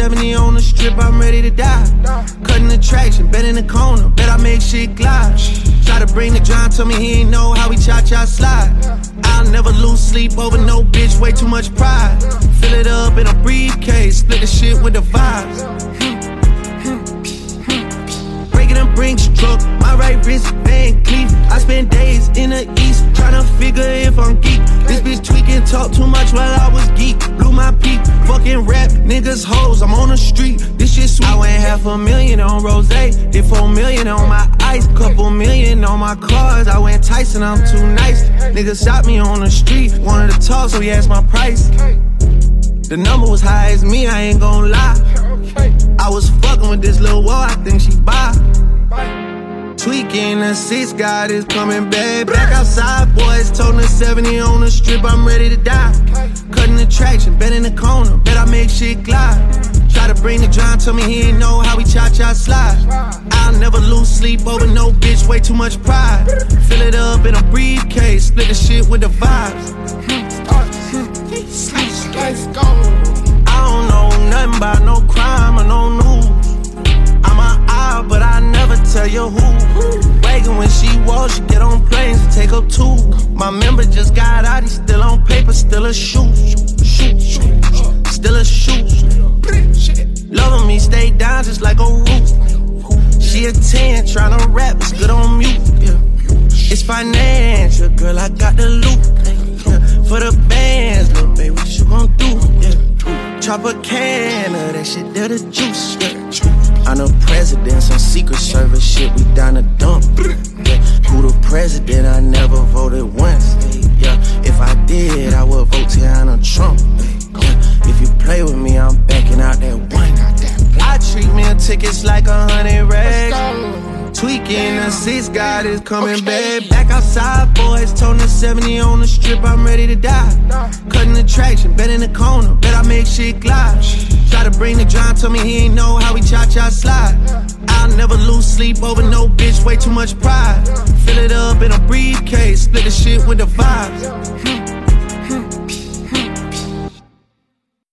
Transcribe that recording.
boys, toting the 70 on the strip, I'm ready to die. Cutting the traction, bet in the corner, bet I make shit glide. Try to bring the John, tell me he ain't know how we cha cha slide. I'll never lose sleep over no bitch, way too much pride. Fill it up in a briefcase, split the shit with the vibes. Breaking them Brinks truck, my right wrist, Van Cleef. I spend days in the east, trying to figure if tweaking, talk too much while I was geek. Blew my peak, fucking rap, niggas hoes, I'm on the street. This shit sweet. I went half a million on rose, did four million on my ice, couple million on my cars. I went Tyson, I'm too nice. Niggas shot me on the street, wanted to talk, so he asked my price. The number was high as me, I ain't gon' lie. I was fucking with this little wall, I think. Tweaking the six, God is coming back. Back outside, boys, toting the 70 on the strip, I'm ready to die. Cutting the traction, bet in the corner, bet I make shit glide. Try to bring the John, tell me he ain't know how we cha cha slide. I'll never lose sleep over no bitch, way too much pride. Fill it up in a briefcase, split the shit with the vibes. She get on planes and take up two. My member just got out, he's still on paper, still a shoot. Shoot, shoot. Still a shoot. Loving me, stay down just like a roof. She a 10, tryna rap, it's good on mute. Yeah. It's financial, girl, I got the loot. Yeah. For the bands, little baby, what you gon' do? Yeah. Chop a can of that shit, there the juice. Yeah. I'm the president, some secret service shit, we down dump. Tickets like a hundred racks. Tweaking the six, God is coming Okay. back. Back outside, boys, toting the 70 on the strip, I'm ready to die. Cutting the traction, bet in the corner, bet I make shit glide. Try to bring the John, tell me he ain't know how we cha cha slide. I'll never lose sleep over no bitch, way too much pride. Fill it up in a briefcase, split the shit with the vibes.